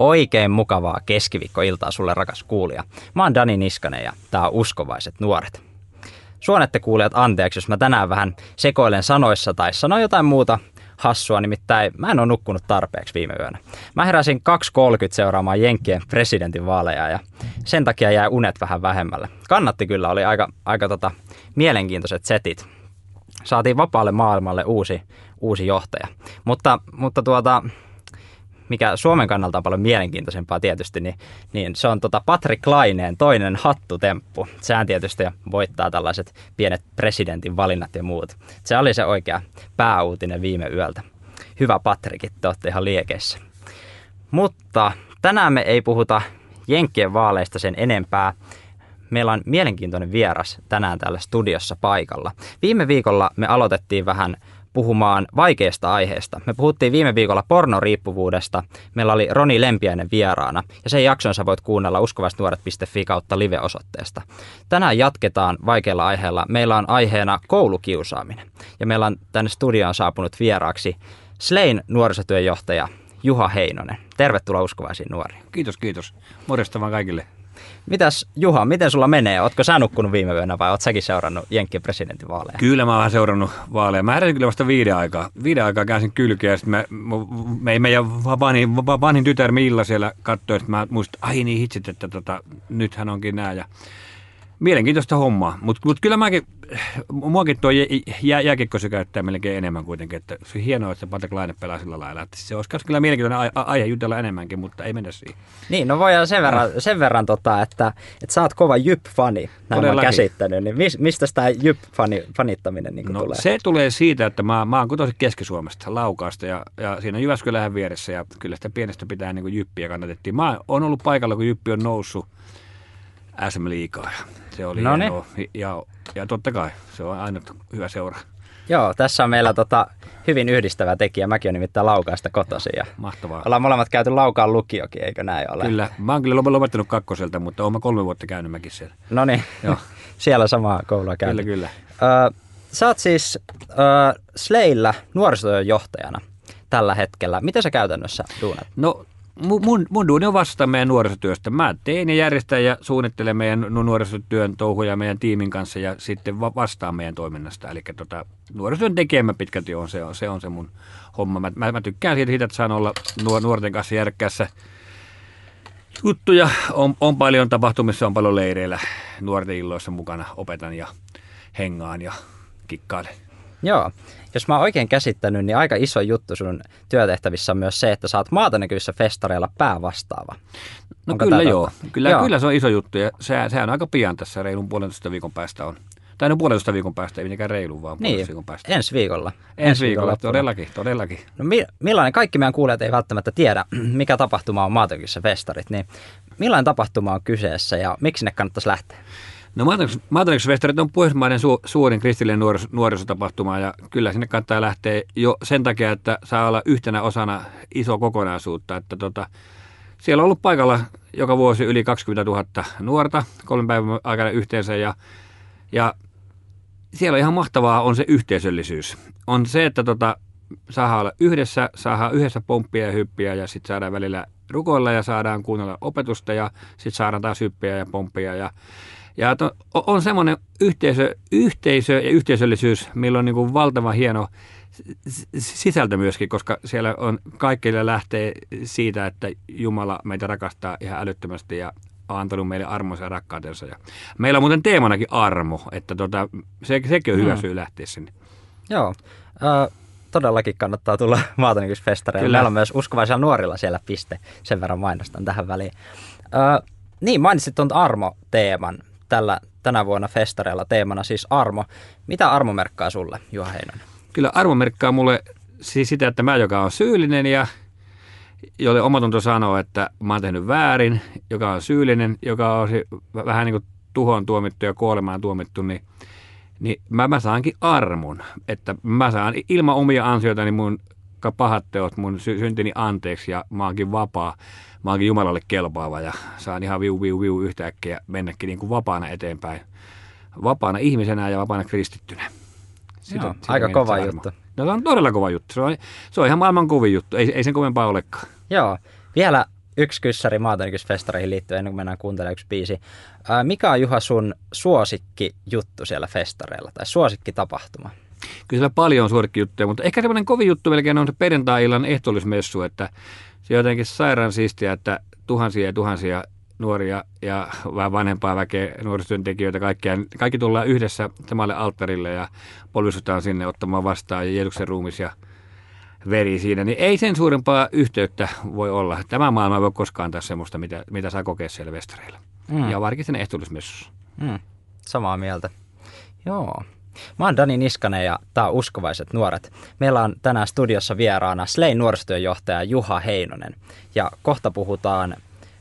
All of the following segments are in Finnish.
Oikein mukavaa keskiviikkoiltaa sulle rakas kuulija. Mä oon Dani Niskanen ja tää on Uskovaiset nuoret. Suonette kuulijat anteeksi, jos mä tänään vähän sekoilen sanoissa tai sanon jotain muuta hassua, nimittäin mä en ole nukkunut tarpeeksi viime yönä. Mä heräsin 2.30 seuraamaan Jenkkien presidentinvaaleja ja sen takia jäi unet vähän vähemmälle. Kannatti kyllä, oli aika, aika tota, mielenkiintoiset setit. Saatiin vapaalle maailmalle uusi, uusi johtaja. Mutta, mutta tuota, mikä Suomen kannalta on paljon mielenkiintoisempaa tietysti, niin, niin se on tota Patrick Laineen toinen hattutemppu. Sehän tietysti voittaa tällaiset pienet presidentin valinnat ja muut. Se oli se oikea pääuutinen viime yöltä. Hyvä Patrick, te olette ihan liekeissä. Mutta tänään me ei puhuta Jenkkien vaaleista sen enempää. Meillä on mielenkiintoinen vieras tänään täällä studiossa paikalla. Viime viikolla me aloitettiin vähän puhumaan vaikeasta aiheesta. Me puhuttiin viime viikolla pornoriippuvuudesta. Meillä oli Roni Lempiäinen vieraana ja sen jakson sä voit kuunnella uskovaisnuoret.fi kautta live-osoitteesta. Tänään jatketaan vaikealla aiheella. Meillä on aiheena koulukiusaaminen ja meillä on tänne studioon saapunut vieraaksi Slein nuorisotyöjohtaja Juha Heinonen. Tervetuloa uskovaisiin nuoriin. Kiitos, kiitos. Morjesta vaan kaikille. Mitäs Juha, miten sulla menee? Ootko sä nukkunut viime yönä vai oot säkin seurannut Jenkkien presidentinvaaleja? Kyllä mä oon seurannut vaaleja. Mä heräsin kyllä vasta viiden aikaa. Viiden aikaa käänsin kylkeä ja sitten me, me, meidän vanhin, vanhin tytär Milla siellä katsoi, että mä muistin, ai niin hitsit, että tota, nythän onkin nää. Ja mielenkiintoista hommaa, mutta mut kyllä mäkin, muakin tuo jä, jääkiekko se käyttää melkein enemmän kuitenkin, että se on hienoa, että Patrick Laine pelaa sillä lailla, että se olisi kyllä mielenkiintoinen aihe jutella enemmänkin, mutta ei mennä siihen. Niin, no voidaan sen verran, sen verran tota, että, että sä oot kova Jyp-fani, näin mä käsittänyt, niin mistä tämä Jyp-fanittaminen niin no, tulee? se tulee siitä, että mä, mä oon kutoisin Keski-Suomesta, Laukaasta ja, ja siinä Jyväskylähän vieressä ja kyllä sitä pienestä pitää niin kuin Jyppiä kannatettiin. Mä oon ollut paikalla, kun Jyppi on noussut SM Liigaa. Se oli hienoa. Ja, ja totta kai se on aina hyvä seura. Joo, tässä on meillä tota, hyvin yhdistävä tekijä. Mäkin olen nimittäin Laukaasta kotoisin. Ja Mahtavaa. Ollaan molemmat käyty Laukaan lukiokin, eikö näin ole? Kyllä. Mä oon kyllä lopettanut kakkoselta, mutta oon kolme vuotta käynyt mäkin siellä. No niin, siellä samaa koulua käynyt. Kyllä, kyllä. Ö, sä oot siis ö, Sleillä nuorisotyöjohtajana tällä hetkellä. Miten sä käytännössä duunat? No mun, mun duuni on vastata meidän nuorisotyöstä. Mä teen ja järjestän ja suunnittelen meidän nuorisotyön touhuja meidän tiimin kanssa ja sitten vastaan meidän toiminnasta. Eli tota, nuorisotyön tekemä pitkälti on se, on, se on se mun homma. Mä, mä, mä tykkään siitä, että saan olla nuorten kanssa järkkäässä juttuja. On, on paljon tapahtumissa, on paljon leireillä nuorten illoissa mukana. Opetan ja hengaan ja kikkailen. Joo. Jos mä oon oikein käsittänyt, niin aika iso juttu sun työtehtävissä on myös se, että sä oot maatanäkyvissä festareilla päävastaava. No Onko kyllä joo. Kyllä, joo. kyllä se on iso juttu ja se, sehän on aika pian tässä reilun puolentoista viikon päästä on. Tai no puolentoista viikon päästä, ei mitenkään reilu, vaan niin, viikon päästä. ensi viikolla. Ensi, ensi viikolla, viikolla todellakin, todellakin. No mi- millainen, kaikki meidän kuulijat ei välttämättä tiedä, mikä tapahtuma on maatanäkyvissä festarit, niin millainen tapahtuma on kyseessä ja miksi ne kannattaisi lähteä? No Matrix-festarit on Pohjoismaiden su- suurin kristillinen nuoris- nuorisotapahtuma ja kyllä sinne kannattaa lähteä jo sen takia, että saa olla yhtenä osana iso kokonaisuutta. Että tota, siellä on ollut paikalla joka vuosi yli 20 000 nuorta kolmen päivän aikana yhteensä ja, ja siellä ihan mahtavaa on se yhteisöllisyys. On se, että tota, saa olla yhdessä, saa yhdessä pomppia ja hyppiä ja sitten saadaan välillä rukoilla ja saadaan kuunnella opetusta ja sitten saadaan taas hyppiä ja pomppia ja ja to, on semmoinen yhteisö, yhteisö ja yhteisöllisyys, millä on niin kuin valtava hieno sisältö myöskin, koska siellä on kaikille lähtee siitä, että Jumala meitä rakastaa ihan älyttömästi ja antanut meille armonsa ja rakkautensa. Ja meillä on muuten teemanakin armo, että tota, se, sekin on hyvä mm. syy lähteä sinne. Joo, äh, todellakin kannattaa tulla maatanykysfestareille. Meillä on myös uskovaisilla nuorilla siellä piste, sen verran mainostan tähän väliin. Äh, niin, mainitsit tuon armo-teeman tällä, tänä vuonna festareilla teemana siis armo. Mitä armo merkkaa sulle, Juha Heinonen? Kyllä armo merkkaa mulle siis sitä, että mä, joka on syyllinen ja jolle omatunto sanoo, että mä oon tehnyt väärin, joka on syyllinen, joka on vähän niin kuin tuhoon tuomittu ja kuolemaan tuomittu, niin, niin mä, mä saankin armon. Että mä saan ilman omia ansioitani mun pahat teot, mun syntini anteeksi ja mä oonkin vapaa mä oonkin Jumalalle kelpaava ja saan ihan viu viu viu yhtäkkiä mennäkin niin kuin vapaana eteenpäin. Vapaana ihmisenä ja vapaana kristittynä. Sitä, Joo, sitä aika kova armo. juttu. No se on todella kova juttu. Se on, se on ihan maailman kovin juttu. Ei, ei sen kovempaa olekaan. Joo. Vielä yksi kyssäri maatanykysfestareihin liittyen ennen kuin mennään kuuntelemaan yksi biisi. Ää, mikä on Juha sun suosikki juttu siellä festareilla tai suosikki tapahtuma? Kyllä siellä paljon on suorikkijuttuja, mutta ehkä semmoinen kovin juttu melkein on se perjantai-illan ehtoollismessu, että se on jotenkin sairaan siistiä, että tuhansia ja tuhansia nuoria ja vähän vanhempaa väkeä, nuorisotyöntekijöitä, kaikkia. Kaikki tullaan yhdessä samalle alttarille ja polvistutaan sinne ottamaan vastaan ja Jeesuksen ruumis ja veri siinä, niin ei sen suurempaa yhteyttä voi olla. Tämä maailma ei voi koskaan antaa semmoista, mitä, mitä saa kokea siellä vestareilla. Mm. Ja varsinkin sen ehtoollismessussa. Mm. Samaa mieltä. Joo. Mä oon Dani Niskanen ja tää on Uskovaiset nuoret. Meillä on tänään studiossa vieraana Slein nuorisotyönjohtaja Juha Heinonen. Ja kohta puhutaan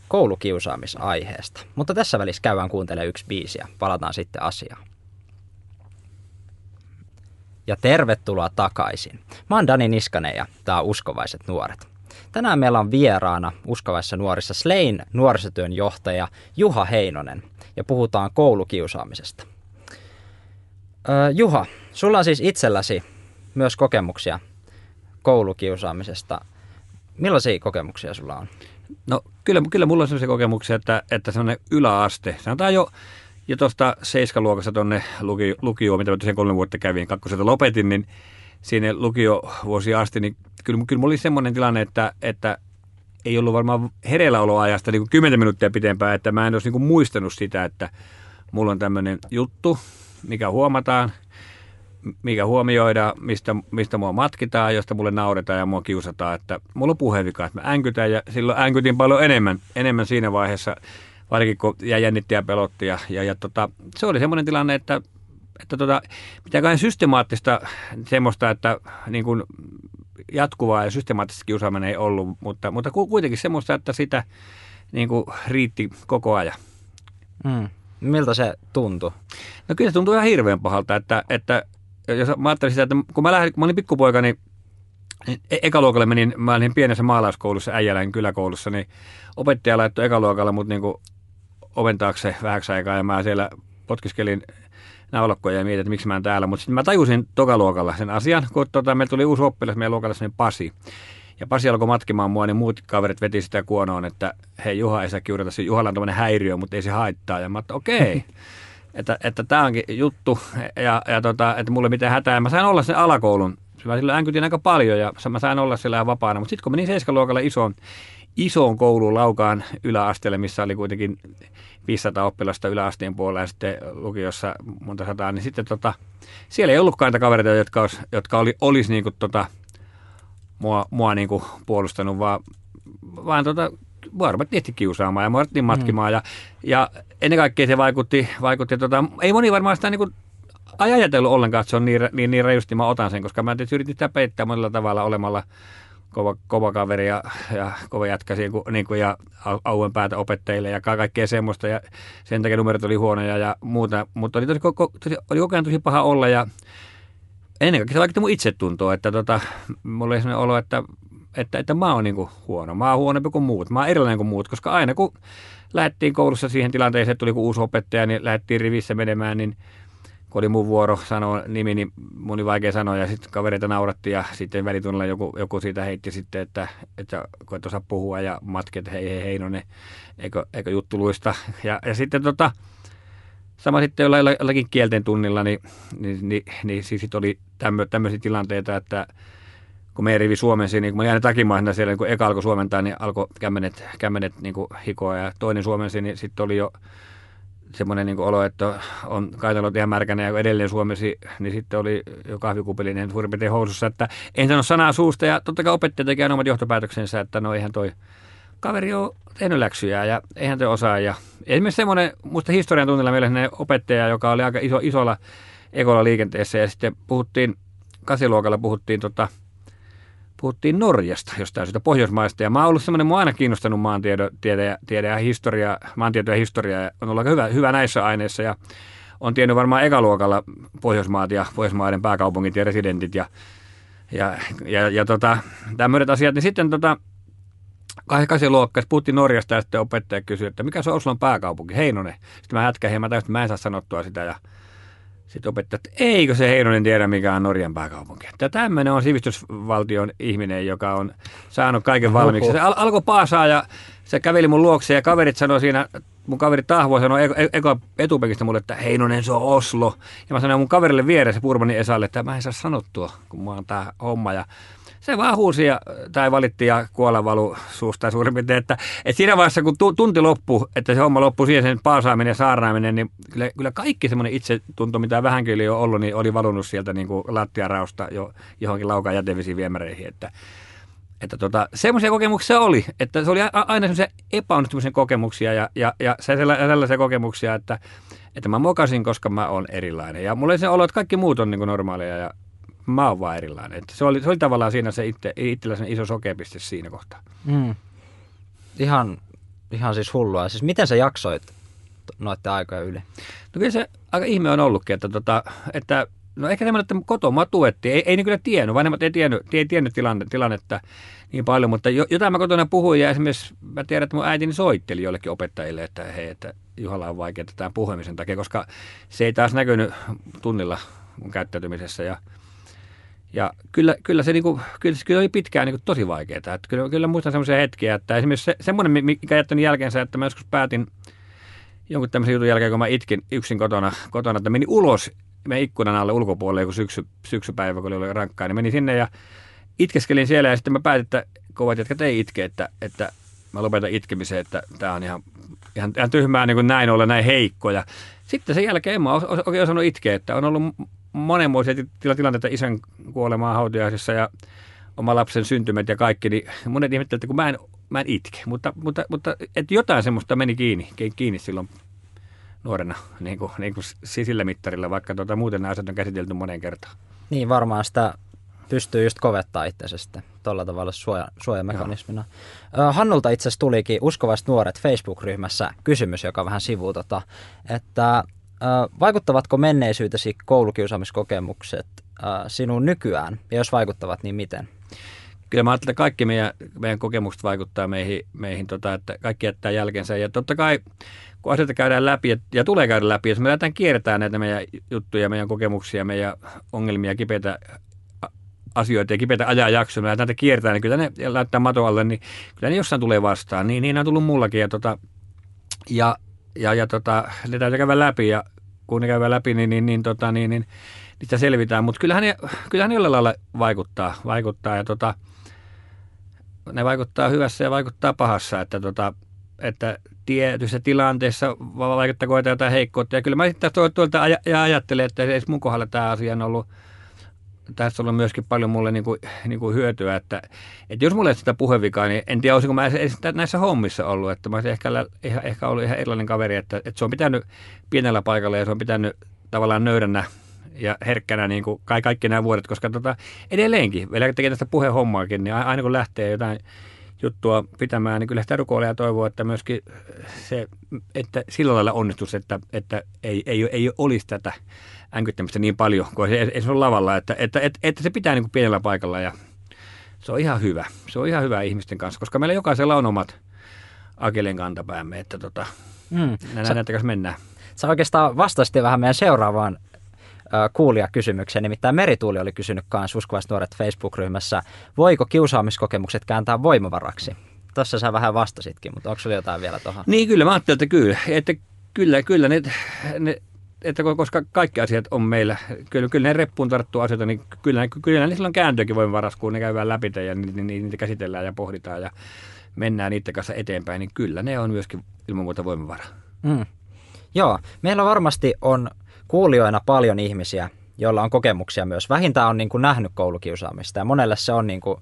koulukiusaamisaiheesta. Mutta tässä välissä käydään kuuntelemaan yksi biisi ja palataan sitten asiaan. Ja tervetuloa takaisin. Mä oon Dani Niskanen ja tää on Uskovaiset nuoret. Tänään meillä on vieraana Uskovaisissa nuorissa Slein nuorisotyön johtaja Juha Heinonen ja puhutaan koulukiusaamisesta. Juha, sulla on siis itselläsi myös kokemuksia koulukiusaamisesta. Millaisia kokemuksia sulla on? No kyllä, kyllä mulla on sellaisia kokemuksia, että, että semmoinen yläaste, sanotaan jo, jo tuosta seiskaluokassa tuonne lukio, lukioon, mitä mä tosiaan kolme vuotta kävin, kakkoselta lopetin, niin sinne lukiovuosi asti, niin kyllä, kyllä mulla oli semmoinen tilanne, että, että ei ollut varmaan hereilläoloajasta niin kuin 10 minuuttia pitempään, että mä en olisi niin kuin muistanut sitä, että mulla on tämmöinen juttu, mikä huomataan, mikä huomioidaan, mistä, mistä mua matkitaan, josta mulle nauretaan ja mua kiusataan. Että mulla on puhevika, että mä änkytän ja silloin änkytin paljon enemmän, enemmän siinä vaiheessa, varsinkin kun jäi jännitti ja pelotti. Ja, ja, ja tota, se oli semmoinen tilanne, että, että tota, mitään systemaattista semmoista, että niin kuin jatkuvaa ja systemaattista kiusaaminen ei ollut, mutta, mutta kuitenkin semmoista, että sitä niin kuin riitti koko ajan. Mm. Miltä se tuntui? No kyllä se tuntui ihan hirveän pahalta, että, että jos mä ajattelin sitä, että kun mä, lähdin, kun mä olin pikkupoika, niin e- ekaluokalle menin, mä olin pienessä maalauskoulussa, Äijälän kyläkoulussa, niin opettaja laittoi ekaluokalla mut niin oven taakse vähäksi aikaa ja mä siellä potkiskelin naulakkoja ja mietin, että miksi mä oon täällä. Mutta sitten mä tajusin tokaluokalla sen asian, kun tota, meillä tuli uusi oppilas meidän luokalla, Pasi. Ja Pasi alkoi matkimaan mua, niin muut kaverit veti sitä kuonoon, että hei Juha ei saa kiurata, Juhalla on tämmöinen häiriö, mutta ei se haittaa. Ja mä että okei. Okay. että, että tämä onkin juttu ja, ja tota, että mulle mitään hätää. Mä sain olla sen alakoulun. Mä silloin änkytin aika paljon ja mä sain olla siellä vapaana. Mutta sitten kun menin seiskaluokalle isoon, isoon kouluun Laukaan yläasteelle, missä oli kuitenkin 500 oppilasta yläasteen puolella ja sitten lukiossa monta sataa, niin sitten tota, siellä ei ollutkaan niitä kavereita, jotka, olisi, jotka oli, olisi niin kuin tota, mua, mua niin kuin puolustanut, vaan, vaan tota, mua ruvettiin kiusaamaan ja mua matkimaan. Mm. Ja, ja ennen kaikkea se vaikutti, vaikutti tota, ei moni varmaan sitä niin kuin ajatellut ollenkaan, että se on niin, niin, niin rajusti, mä otan sen, koska mä tietysti yritin sitä peittää monella tavalla olemalla kova, kova kaveri ja, ja kova jätkä niin kuin, niin kuin, ja auen päätä opettajille ja kaikkea semmoista ja sen takia numerot oli huonoja ja muuta, mutta oli, tosi, tosi, oli koko ajan tosi paha olla ja ennen kaikkea se vaikutti mun itsetuntoa, että tota, mulla oli sellainen olo, että, että, että mä oon niin kuin huono, mä oon huonompi kuin muut, mä oon erilainen kuin muut, koska aina kun lähdettiin koulussa siihen tilanteeseen, että tuli uusi opettaja, niin lähdettiin rivissä menemään, niin kun oli mun vuoro sanoa nimi, niin mun oli vaikea sanoa. Ja sitten kavereita nauratti ja sitten välitunnilla joku, joku siitä heitti sitten, että, että kun et osaa puhua ja matket, hei hei Heinonen, eikö, eikö juttu luista. Ja, ja sitten tota, sama sitten jollain, jollakin kielten tunnilla, niin, niin, niin, niin siis sit oli tämmö, tämmöisiä tilanteita, että kun me rivi suomensi, niin kun mä jäin takimaan siellä, niin kun eka alkoi suomentaa, niin alkoi kämmenet, kämmenet niin hikoa. Ja toinen suomensi, niin sitten oli jo semmoinen niin olo, että on kaitellut ihan märkänä ja edelleen Suomessa, niin sitten oli jo kahvikupillinen suurin piirtein housussa, että en sano sanaa suusta ja totta kai opettaja tekee omat johtopäätöksensä, että no eihän toi kaveri ole tehnyt läksyjä ja eihän te osaa. Ja esimerkiksi semmoinen, muista historian tunnilla meillä opettaja, joka oli aika iso, isolla ekolla liikenteessä ja sitten puhuttiin, kasiluokalla puhuttiin tota, puhuttiin Norjasta, jostain sitä Pohjoismaista. Ja mä oon ollut semmoinen, mua aina kiinnostanut maantiede tiede, tiede ja historia, maantieto ja historia. Ja on ollut hyvä, hyvä näissä aineissa ja on tiennyt varmaan ekaluokalla Pohjoismaat ja Pohjoismaiden pääkaupungit ja residentit ja, ja, ja, ja tota, tämmöiset asiat. Niin sitten tota, kahdeksan luokkaa, puhuttiin Norjasta ja sitten opettaja kysyi, että mikä se on Oslon pääkaupunki, Heinonen. Sitten mä hätkähin, mä täysin, että mä en saa sanottua sitä ja sitten opettajat, että eikö se Heinonen tiedä, mikä on Norjan pääkaupunki. Tämä tämmöinen on sivistysvaltion ihminen, joka on saanut kaiken valmiiksi. Se al- alkoi paasaa ja se käveli mun luokse ja kaverit sanoi siinä, mun kaveri Tahvo sanoi eka, eka etupekistä mulle, että Heinonen se on Oslo. Ja mä sanoin mun kaverille vieressä Purmanin Esalle, että mä en saa sanottua, kun mulla on tää homma. Ja se vaan huusi ja, tai valitti ja kuolla valu suusta suurin piirtein. Että, että siinä vaiheessa, kun tunti loppui, että se homma loppui siihen sen paasaaminen ja saarnaaminen, niin kyllä, kyllä kaikki semmoinen itsetunto, mitä vähänkin oli jo ollut, niin oli valunut sieltä niin kuin lattiarausta jo johonkin laukaan jätevesiviemäreihin. Että, että tota, semmoisia kokemuksia oli, että se oli aina semmoisia epäonnistumisen kokemuksia ja, ja, ja sellaisia kokemuksia, että, että mä mokasin, koska mä oon erilainen. Ja mulla oli se olo, että kaikki muut on niin kuin normaaleja ja mä oon vaan erilainen. Että se, oli, se oli tavallaan siinä se itse, itsellä sen iso sokepiste siinä kohtaa. Mm. Ihan, ihan siis hullua. Siis miten sä jaksoit noiden aikojen yli? No kyllä se aika ihme on ollutkin, että, tota, että no ehkä semmoinen, että kotoma tuettiin. Ei, ei niin kyllä tiennyt, vanhemmat ei tiennyt, ei tiennyt tilanne, tilannetta niin paljon, mutta jotain mä kotona puhuin ja esimerkiksi mä tiedän, että mun äitini soitteli jollekin opettajille, että hei, että Juhalla on vaikea tämän puhumisen takia, koska se ei taas näkynyt tunnilla mun käyttäytymisessä ja ja kyllä, kyllä se, niinku, kyllä, kyllä oli pitkään niinku tosi vaikeaa. Että kyllä, kyllä muistan semmoisia hetkiä, että esimerkiksi se, semmoinen, mikä jättänyt jälkeensä, että mä joskus päätin jonkun tämmöisen jutun jälkeen, kun mä itkin yksin kotona, kotona että menin ulos me ikkunan alle ulkopuolelle joku syksy, syksypäivä, kun oli rankkaa, niin menin sinne ja itkeskelin siellä ja sitten mä päätin, että kovat jätkät ei itke, että, että mä lopetan itkemisen, että tämä on ihan, ihan, ihan tyhmää niin kuin näin olla näin heikko. Ja sitten sen jälkeen en mä oikein osannut itkeä, että on ollut monenmoisia tilanteita isän kuolemaa hautiaisissa ja oma lapsen syntymät ja kaikki, niin monet ihmettelevät, että kun mä en, mä en itke, mutta, mutta, mutta että jotain semmoista meni kiinni, kiinni silloin nuorena niin kuin, niin kuin sisillä mittarilla, vaikka tuota, muuten nämä asiat on käsitelty moneen kertaan. Niin, varmaan sitä pystyy just kovettaa itsensä sitten tuolla tavalla suoja, suojamekanismina. Joo. Hannulta itse asiassa tulikin Uskovaiset nuoret Facebook-ryhmässä kysymys, joka vähän sivuu, tota, että vaikuttavatko menneisyytesi koulukiusaamiskokemukset sinuun nykyään, ja jos vaikuttavat, niin miten? Kyllä mä ajattelen, että kaikki meidän, meidän kokemukset vaikuttaa meihin, meihin tota, että kaikki jättää jälkensä. Ja totta kai, kun asioita käydään läpi ja, tulee käydä läpi, jos me lähdetään kiertämään näitä meidän juttuja, meidän kokemuksia, meidän ongelmia, kipeitä asioita ja kipeitä ajanjaksoja, me lähdetään kiertämään, niin kyllä ne laittaa mato alle, niin kyllä ne jossain tulee vastaan. Niin, niin on tullut mullakin. Ja, tota, ja ja, ja tota, ne täytyy käydä läpi ja kun ne käydään läpi, niin, niin, niin, tota, niin, niin niistä selvitään. Mutta kyllähän kyllähän ne jollain lailla vaikuttaa, vaikuttaa ja tota, ne vaikuttaa hyvässä ja vaikuttaa pahassa, että, tota, että tietyissä tilanteissa vaikuttaa jotain heikkoutta. Ja kyllä mä sitten tuolta ja ajattelen, että edes mun kohdalla tämä asia on ollut – tässä on myöskin paljon mulle niin kuin, niin kuin hyötyä, että, että jos mulla ei sitä puhevikaa, niin en tiedä, olisiko mä edes näissä hommissa ollut, että mä olisin ehkä, ehkä, ollut ihan erilainen kaveri, että, että se on pitänyt pienellä paikalla ja se on pitänyt tavallaan nöydänä ja herkkänä niin kuin kaikki nämä vuodet, koska tota, edelleenkin, vielä tekee tästä puhehommaakin, niin aina kun lähtee jotain juttua pitämään, niin kyllä sitä rukoilee ja toivoo, että myöskin se, että sillä lailla onnistus, että, että ei, ei, ei olisi tätä änkyttämistä niin paljon, kun ei, ei se ole lavalla, että, että, että, että se pitää niin kuin pienellä paikalla ja se on ihan hyvä. Se on ihan hyvä ihmisten kanssa, koska meillä jokaisella on omat akelen kantapäämme, että tota, mm. näitä kanssa mennään. Sä oikeastaan vastasit vähän meidän seuraavaan kuulijakysymykseen, nimittäin Merituuli oli kysynyt kanssa uskovaiset nuoret Facebook-ryhmässä, voiko kiusaamiskokemukset kääntää voimavaraksi? Tuossa sä vähän vastasitkin, mutta onko sulla jotain vielä tuohon? Niin kyllä, mä ajattelin, että kyllä, että kyllä, kyllä ne, ne että koska kaikki asiat on meillä, kyllä, kyllä ne reppuun tarttuu asioita, niin kyllä, kyllä ne silloin kääntöäkin voimavaras, kun ne käydään läpi ja niitä, niitä käsitellään ja pohditaan ja mennään niiden kanssa eteenpäin, niin kyllä ne on myöskin ilman muuta voimavara. Mm. Joo, meillä varmasti on kuulijoina paljon ihmisiä, joilla on kokemuksia myös. Vähintään on niin kuin nähnyt koulukiusaamista ja monelle se on niin kuin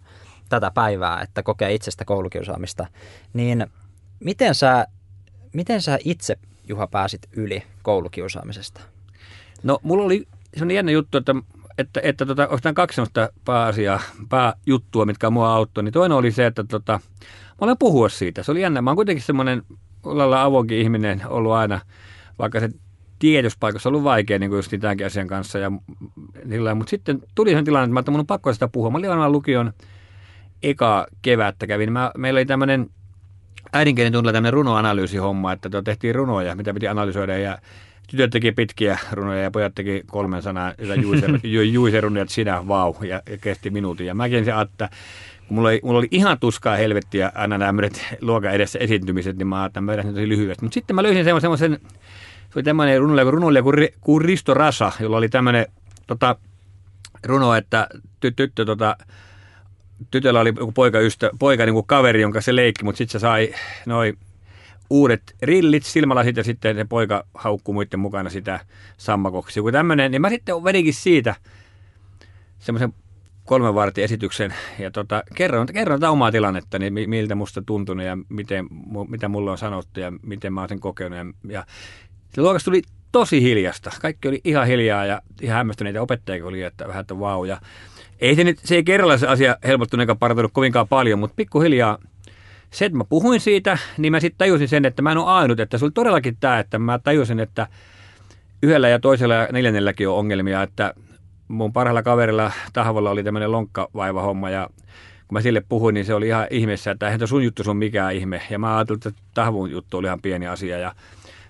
tätä päivää, että kokee itsestä koulukiusaamista. Niin miten sä, miten sä itse Juha, pääsit yli koulukiusaamisesta? No, mulla oli sellainen jännä juttu, että, että, että tota, oikeastaan kaksi sellaista pääasiaa, pääjuttua, mitkä mua auttoi. Niin toinen oli se, että tota, mä olen puhua siitä. Se oli jännä. Mä oon kuitenkin semmoinen lailla avoinkin ihminen ollut aina, vaikka se tietyspaikassa ollut vaikea niin kuin just tämänkin asian kanssa. Ja, sillä, mutta sitten tuli sen tilanne, että mä, mun pakko sitä puhua. Mä olin aina lukion eka kevättä kävin. Mä, meillä oli tämmöinen äidinkielen tunnilla tämmöinen runoanalyysihomma, että tehtiin runoja, mitä piti analysoida ja tytöt teki pitkiä runoja ja pojat teki kolmen sanaa, juise runojat sinä, vau, ja, ja kesti minuutin. Ja mäkin se että kun mulla oli, mulla oli ihan tuskaa helvettiä aina nämä luokan edessä esiintymiset, niin mä ajattelin, että mä tosi lyhyesti. Mutta sitten mä löysin semmoisen, se oli tämmöinen runoilija, runoilija kuin, kuin Risto Rasa, jolla oli tämmöinen tota, runo, että ty, tyttö tota, tytöllä oli joku poika, ystä, poika niin kuin kaveri, jonka se leikki, mutta sitten se sai noin uudet rillit, silmälasit ja sitten se poika haukkuu muiden mukana sitä sammakoksi. Joku tämmöinen, niin mä sitten vedinkin siitä semmoisen kolmen vartin esityksen ja tota, kerron, kerron tätä omaa tilannetta, niin miltä musta tuntunut ja miten, mitä mulle on sanottu ja miten mä oon sen kokenut. Ja, ja se luokas tuli tosi hiljasta. Kaikki oli ihan hiljaa ja ihan hämmästyneitä opettajia oli, että vähän että vau. Ja ei se, nyt, se ei kerralla se asia helpottunut eikä parantunut kovinkaan paljon, mutta pikkuhiljaa se, että mä puhuin siitä, niin mä sitten tajusin sen, että mä en ole ainut, että se oli todellakin tämä, että mä tajusin, että yhdellä ja toisella ja neljännelläkin on ongelmia, että mun parhaalla kaverilla Tahvolla oli tämmöinen lonkkavaiva-homma ja kun mä sille puhuin, niin se oli ihan ihmeessä, että eihän sun juttu sun mikään ihme. Ja mä ajattelin, että Tahvun juttu oli ihan pieni asia ja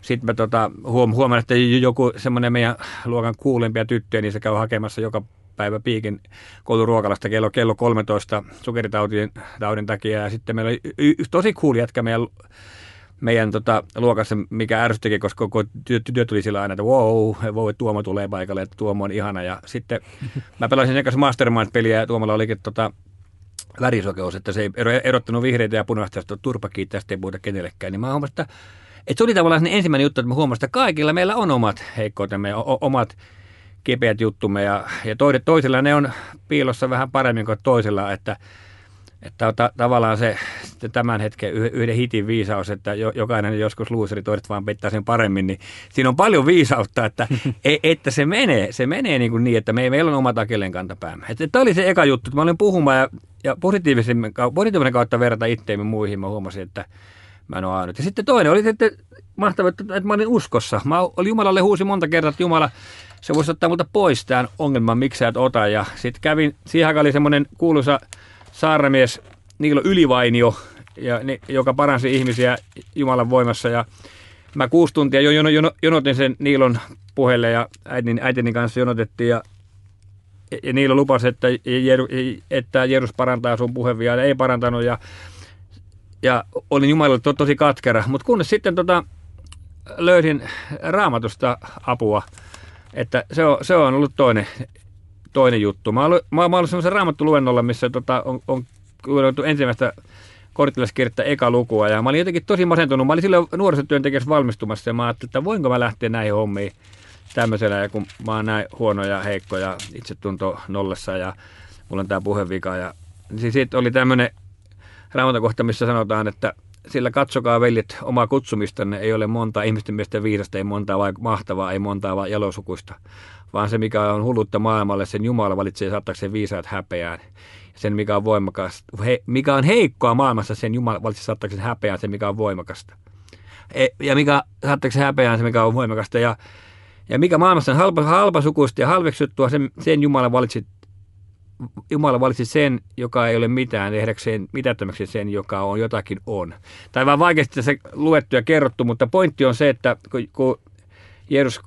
sitten mä tota, huom- huomaan, että joku semmoinen meidän luokan kuulempia tyttöjä, niin se käy hakemassa joka päivä piikin kouluruokalasta kello, kello 13 sokeritaudin taudin takia. Ja sitten meillä oli y- y- tosi cool jätkä meidän, meidän tota, luokassa, mikä ärsyttikin, koska koko työ, työ tuli sillä aina, että wow, wow, Tuomo tulee paikalle, että Tuomo on ihana. Ja sitten mä pelasin sen kanssa Mastermind-peliä ja Tuomolla olikin tota, värisokeus, että se ei erottanut vihreitä ja punaista, että turpa kiittää, ei puhuta kenellekään. Niin mä huomasin, että, että se oli tavallaan ensimmäinen juttu, että mä huomasin, että kaikilla meillä on omat heikkoutemme, omat kipeät juttumme ja, ja toisilla ne on piilossa vähän paremmin kuin toisilla, että, että ta, tavallaan se tämän hetken yhden hitin viisaus, että jo, jokainen joskus luuseri, toiset vaan peittää sen paremmin, niin siinä on paljon viisautta, että, e, että se menee, se menee niin, kuin niin että me, meillä on oma takelen kantapäämme. Että, tämä oli se eka juttu, että mä olin puhumaan ja, ja positiivisen, positiivisen kautta verrata itteemme muihin, mä huomasin, että mä en ole ainut. Ja sitten toinen oli sitten mahtavaa, että, että mä olin uskossa. Mä olin Jumalalle huusi monta kertaa, että Jumala, se voisi ottaa multa pois tämän ongelman, miksi sä et ota. Ja sitten kävin, siihen oli semmoinen kuuluisa saarnamies Niilo Ylivainio, ja, ne, joka paransi ihmisiä Jumalan voimassa. Ja mä kuusi tuntia jo jono, jono, jonotin sen Niilon puheelle ja äitini, äitini kanssa jonotettiin. Ja, ja Niilo lupasi, että, että Jerus parantaa sun puhevia. Ja ei parantanut ja, ja olin Jumalalle to, tosi katkera. Mutta kunnes sitten tota, löysin raamatusta apua – että se on, se on ollut toinen, toinen juttu. Mä olen, mä, mä ollut semmoisen raamattu-luennolla, missä tota, on, on ensimmäistä korttilaskirjettä eka lukua. Ja mä olin jotenkin tosi masentunut. Mä olin silloin nuorisotyöntekijässä valmistumassa ja mä ajattelin, että voinko mä lähteä näihin hommiin tämmöisellä. Ja kun mä oon näin huono ja heikko ja itse tunto nollassa ja mulla on tää puhevika. Ja, niin siitä oli tämmöinen raamatakohta, missä sanotaan, että sillä katsokaa veljet omaa kutsumistanne, ei ole montaa ihmisten mielestä viisasta, ei montaa vai mahtavaa, ei montaa vai jalosukuista, vaan se mikä on hullutta maailmalle, sen Jumala valitsee saattaakseen viisaat häpeään. Sen mikä on voimakas, he, mikä on heikkoa maailmassa, sen Jumala valitsee saattaakseen häpeään, sen mikä on voimakasta. E, ja mikä saattaakseen häpeään, se mikä on voimakasta. Ja, ja mikä maailmassa on halpa, halpasukuista ja halveksuttua, sen, sen Jumala valitsi Jumala valitsi sen, joka ei ole mitään, tehdäkseen mitättömäksi sen, joka on jotakin on. Tai vaan vaikeasti se luettu ja kerrottu, mutta pointti on se, että kun Jeesus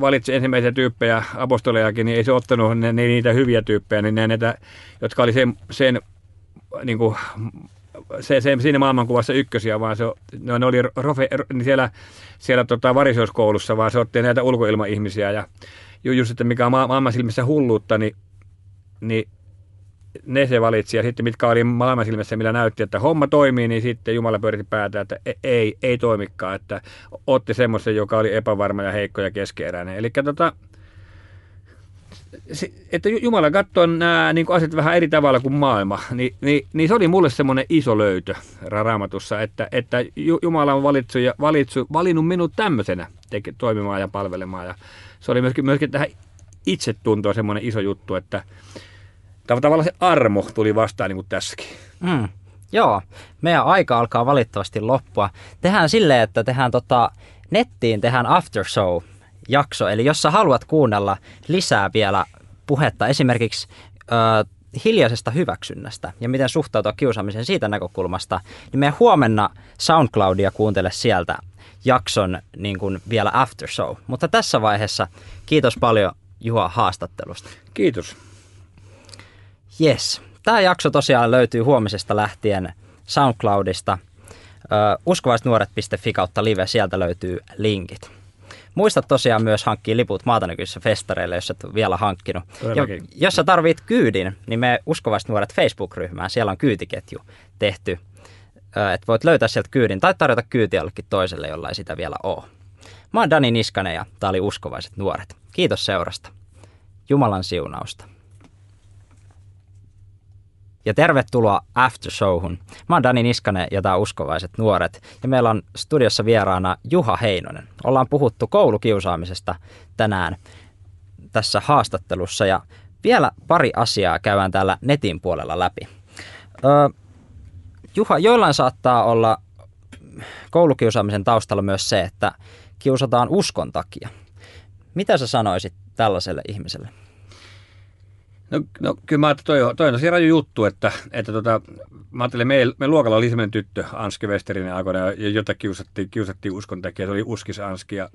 valitsi ensimmäisiä tyyppejä, apostolejakin, niin ei se ottanut ne, ne niitä hyviä tyyppejä, niin ne, näitä, jotka oli sen, sen niin kuin, se, se, siinä maailmankuvassa ykkösiä, vaan se, no, ne oli rofe, niin siellä, siellä tota, varisoiskoulussa, vaan se otti näitä ulkoilmaihmisiä ja just, että mikä on maailman silmissä hulluutta, niin niin ne se valitsi. Ja sitten mitkä oli maailman silmässä, millä näytti, että homma toimii, niin sitten Jumala pyöritti päätä, että e- ei, ei toimikaan. Että otti semmoisen, joka oli epävarma ja heikko ja keskeeräinen. Eli tota, että Jumala katsoo nämä niin asiat vähän eri tavalla kuin maailma, niin, niin, niin se oli mulle semmoinen iso löytö raamatussa, että, että Jumala on valitsu ja valitsu, valinnut minut tämmöisenä teke, toimimaan ja palvelemaan. Ja se oli myöskin, myöskin tähän itsetuntoa semmoinen iso juttu, että tavallaan se armo tuli vastaan niin kuin tässäkin. Mm. Joo, meidän aika alkaa valittavasti loppua. Tehdään silleen, että tehdään tota, nettiin tehdään after show jakso, eli jos sä haluat kuunnella lisää vielä puhetta, esimerkiksi ö, hiljaisesta hyväksynnästä ja miten suhtautua kiusaamiseen siitä näkökulmasta, niin meidän huomenna SoundCloudia kuuntele sieltä jakson niin kuin vielä after show. Mutta tässä vaiheessa kiitos paljon Juha haastattelusta. Kiitos. Yes. Tämä jakso tosiaan löytyy huomisesta lähtien SoundCloudista. uskovaisnuoret.fi kautta live, sieltä löytyy linkit. Muista tosiaan myös hankkia liput maatanäkyisissä festareille, jos et vielä hankkinut. Ja, jos sä tarvit kyydin, niin me Uskovaiset nuoret Facebook-ryhmään, siellä on kyytiketju tehty. Että voit löytää sieltä kyydin tai tarjota kyytiä jollekin toiselle, jolla ei sitä vielä ole. Mä oon Dani Niskanen ja tää oli Uskovaiset nuoret. Kiitos seurasta. Jumalan siunausta ja tervetuloa After Showhun. Mä oon Dani Niskanen ja tää Uskovaiset nuoret ja meillä on studiossa vieraana Juha Heinonen. Ollaan puhuttu koulukiusaamisesta tänään tässä haastattelussa ja vielä pari asiaa käydään täällä netin puolella läpi. Öö, Juha, joillain saattaa olla koulukiusaamisen taustalla myös se, että kiusataan uskon takia. Mitä sä sanoisit tällaiselle ihmiselle? No, no kyllä mä ajattelin, toi, toi on tosi raju juttu, että, että tota, mä ajattelin, me, me luokalla oli semmoinen tyttö, Anski Westerinen aikoina, jota kiusattiin, kiusattiin uskon takia, se oli Uskis Anski, ja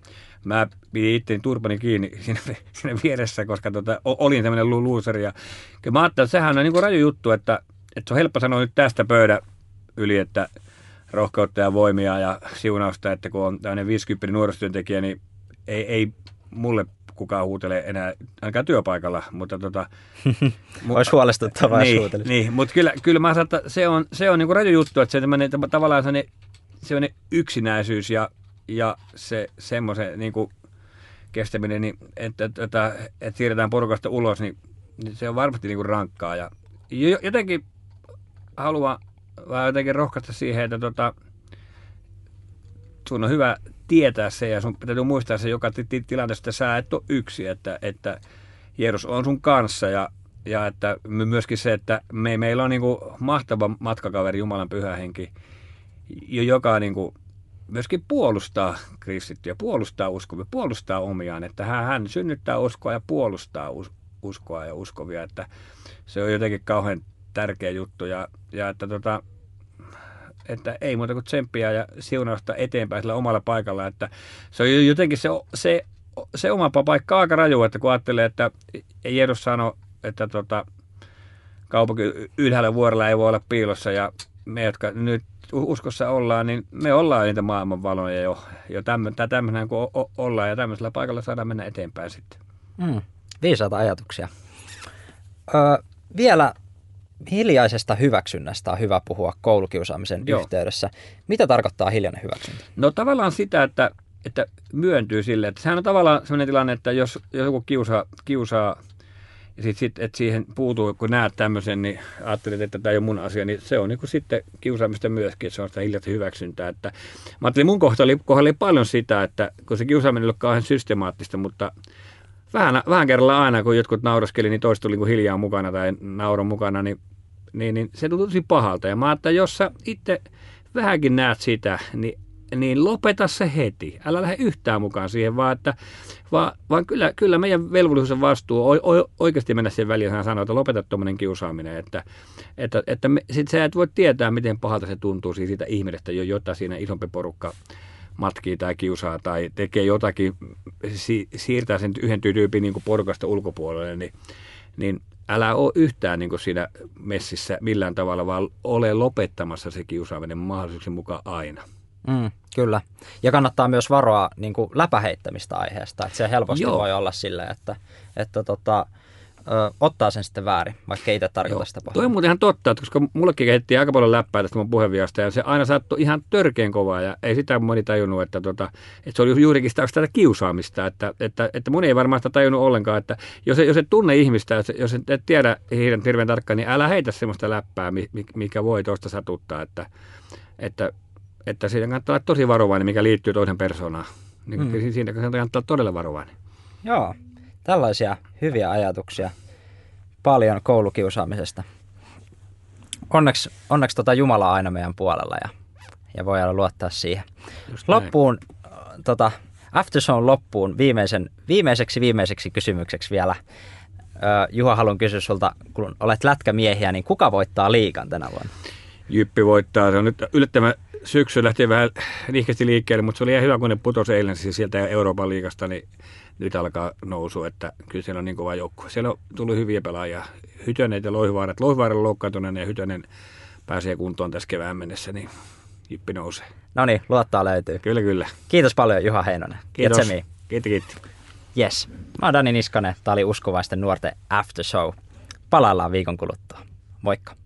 mä pidin itteeni turpani kiinni siinä, siinä vieressä, koska tota, olin tämmöinen loser, ja kyllä mä ajattelin, että sehän on niin kuin raju juttu, että, että se on helppo sanoa nyt tästä pöydä yli, että rohkeutta ja voimia ja siunausta, että kun on tämmöinen 50 nuorisotyöntekijä, niin ei, ei mulle kukaan huutelee enää ainakaan työpaikalla, mutta tota... Olisi huolestuttavaa, niin, jos Niin, mutta kyllä, kyllä mä sanon, että se on, se on niinku raju juttu, että se on tavallaan sellainen, sellainen yksinäisyys ja, ja se semmoisen niinku kestäminen, niin että, että, että, että siirretään porukasta ulos, niin, niin se on varmasti niinku rankkaa. Ja jotenkin haluan vaan jotenkin rohkaista siihen, että tota, sun on hyvä tietää se ja sun täytyy muistaa se joka tilanteessa, että sä et ole yksi, että, että Jeesus on sun kanssa ja, ja että myöskin se, että me, meillä on niin kuin mahtava matkakaveri Jumalan pyhä henki, joka niin kuin myöskin puolustaa kristittyjä, puolustaa uskovia, puolustaa omiaan, että hän, hän synnyttää uskoa ja puolustaa us, uskoa ja uskovia, että se on jotenkin kauhean tärkeä juttu ja, ja että tota, että ei muuta kuin tsemppiä ja siunausta eteenpäin sillä omalla paikalla, että se on jotenkin se, se, se oma paikka aika raju, että kun ajattelee, että Jeesus sanoi, että tota, kaupunki ylhäällä vuorella ei voi olla piilossa ja me, jotka nyt uskossa ollaan, niin me ollaan niitä maailman valoja jo, jo tämmöinen kuin ollaan ja tämmöisellä paikalla saadaan mennä eteenpäin sitten. Mm, viisaita ajatuksia. Ö, vielä hiljaisesta hyväksynnästä on hyvä puhua koulukiusaamisen Joo. yhteydessä. Mitä tarkoittaa hiljainen hyväksyntä? No tavallaan sitä, että, että myöntyy sille, että sehän on tavallaan sellainen tilanne, että jos, jos joku kiusaa, kiusaa ja sitten sit, että siihen puutuu, kun näet tämmöisen, niin ajattelet, että tämä ei ole mun asia, niin se on niin kuin sitten kiusaamista myöskin, että se on sitä hiljaista hyväksyntää. Että, mä ajattelin, mun kohdalla oli, kohdalla oli paljon sitä, että kun se kiusaaminen ei ole kauhean systemaattista, mutta vähän, vähän kerralla aina, kun jotkut nauraskeli, niin toista tuli niin hiljaa mukana tai nauron mukana, niin, niin, niin se tuli tosi pahalta. Ja mä että jos sä itse vähänkin näet sitä, niin, niin lopeta se heti. Älä lähde yhtään mukaan siihen, vaan, että, vaan, vaan kyllä, kyllä meidän velvollisuus ja vastuu on oikeasti mennä siihen väliin ja sanoa, että lopeta tuommoinen kiusaaminen. Että, että, että me, sit sä et voi tietää, miten pahalta se tuntuu siitä ihmisestä, jota siinä isompi porukka matkii tai kiusaa tai tekee jotakin, si- siirtää sen yhden tyypin niin porukasta ulkopuolelle, niin, niin älä ole yhtään niin kuin siinä messissä millään tavalla, vaan ole lopettamassa se kiusaaminen mahdollisuuksien mukaan aina. Mm, kyllä. Ja kannattaa myös varoa niin kuin läpäheittämistä aiheesta. Että se helposti Joo. voi olla silleen, että, että tota, ö, ottaa sen sitten väärin, vaikka ei itse tarkoita sitä pahaa. Tuo on muuten ihan totta, että koska mullekin kehittiin aika paljon läppää tästä mun puheenviasta ja se aina saattoi ihan törkeän kovaa ja ei sitä moni tajunnut, että, tota, että se oli juurikin sitä, sitä kiusaamista, että, että, että moni ei varmaan sitä tajunnut ollenkaan, että jos, jos et tunne ihmistä, jos et, et tiedä hirveän, hirveän tarkkaan, niin älä heitä sellaista läppää, mikä voi tuosta satuttaa, että, että, että siinä kannattaa olla tosi varovainen, mikä liittyy toisen persoonaan. Niin mm. Siinä kannattaa olla todella varovainen. Joo, Tällaisia hyviä ajatuksia paljon koulukiusaamisesta. Onneksi, onneksi tota Jumala on aina meidän puolella ja, ja voidaan luottaa siihen. loppuun, tota, Afterzone loppuun viimeisen, viimeiseksi viimeiseksi kysymykseksi vielä. Juha, haluan kysyä sulta, kun olet lätkämiehiä, niin kuka voittaa liikan tänä vuonna? Jyppi voittaa. Se on nyt yllättävän syksy lähti vähän nihkeästi liikkeelle, mutta se oli ihan hyvä, kun ne putosi eilen siis sieltä Euroopan liigasta, niin nyt alkaa nousu, että kyllä siellä on niin kova joukkue. Siellä on tullut hyviä pelaajia, Hytönen ja Loihivaarat. Loihivaaran loukkaantuneena ja Hytönen pääsee kuntoon tässä kevään mennessä, niin Jyppi nousee. No niin, luottaa löytyy. Kyllä, kyllä. Kiitos paljon Juha Heinonen. Kiitos. Kiitti, kiitti. Yes. Mä oon Dani Niskanen. Tää oli Uskovaisten nuorten After Show. Palaillaan viikon kuluttua. Moikka.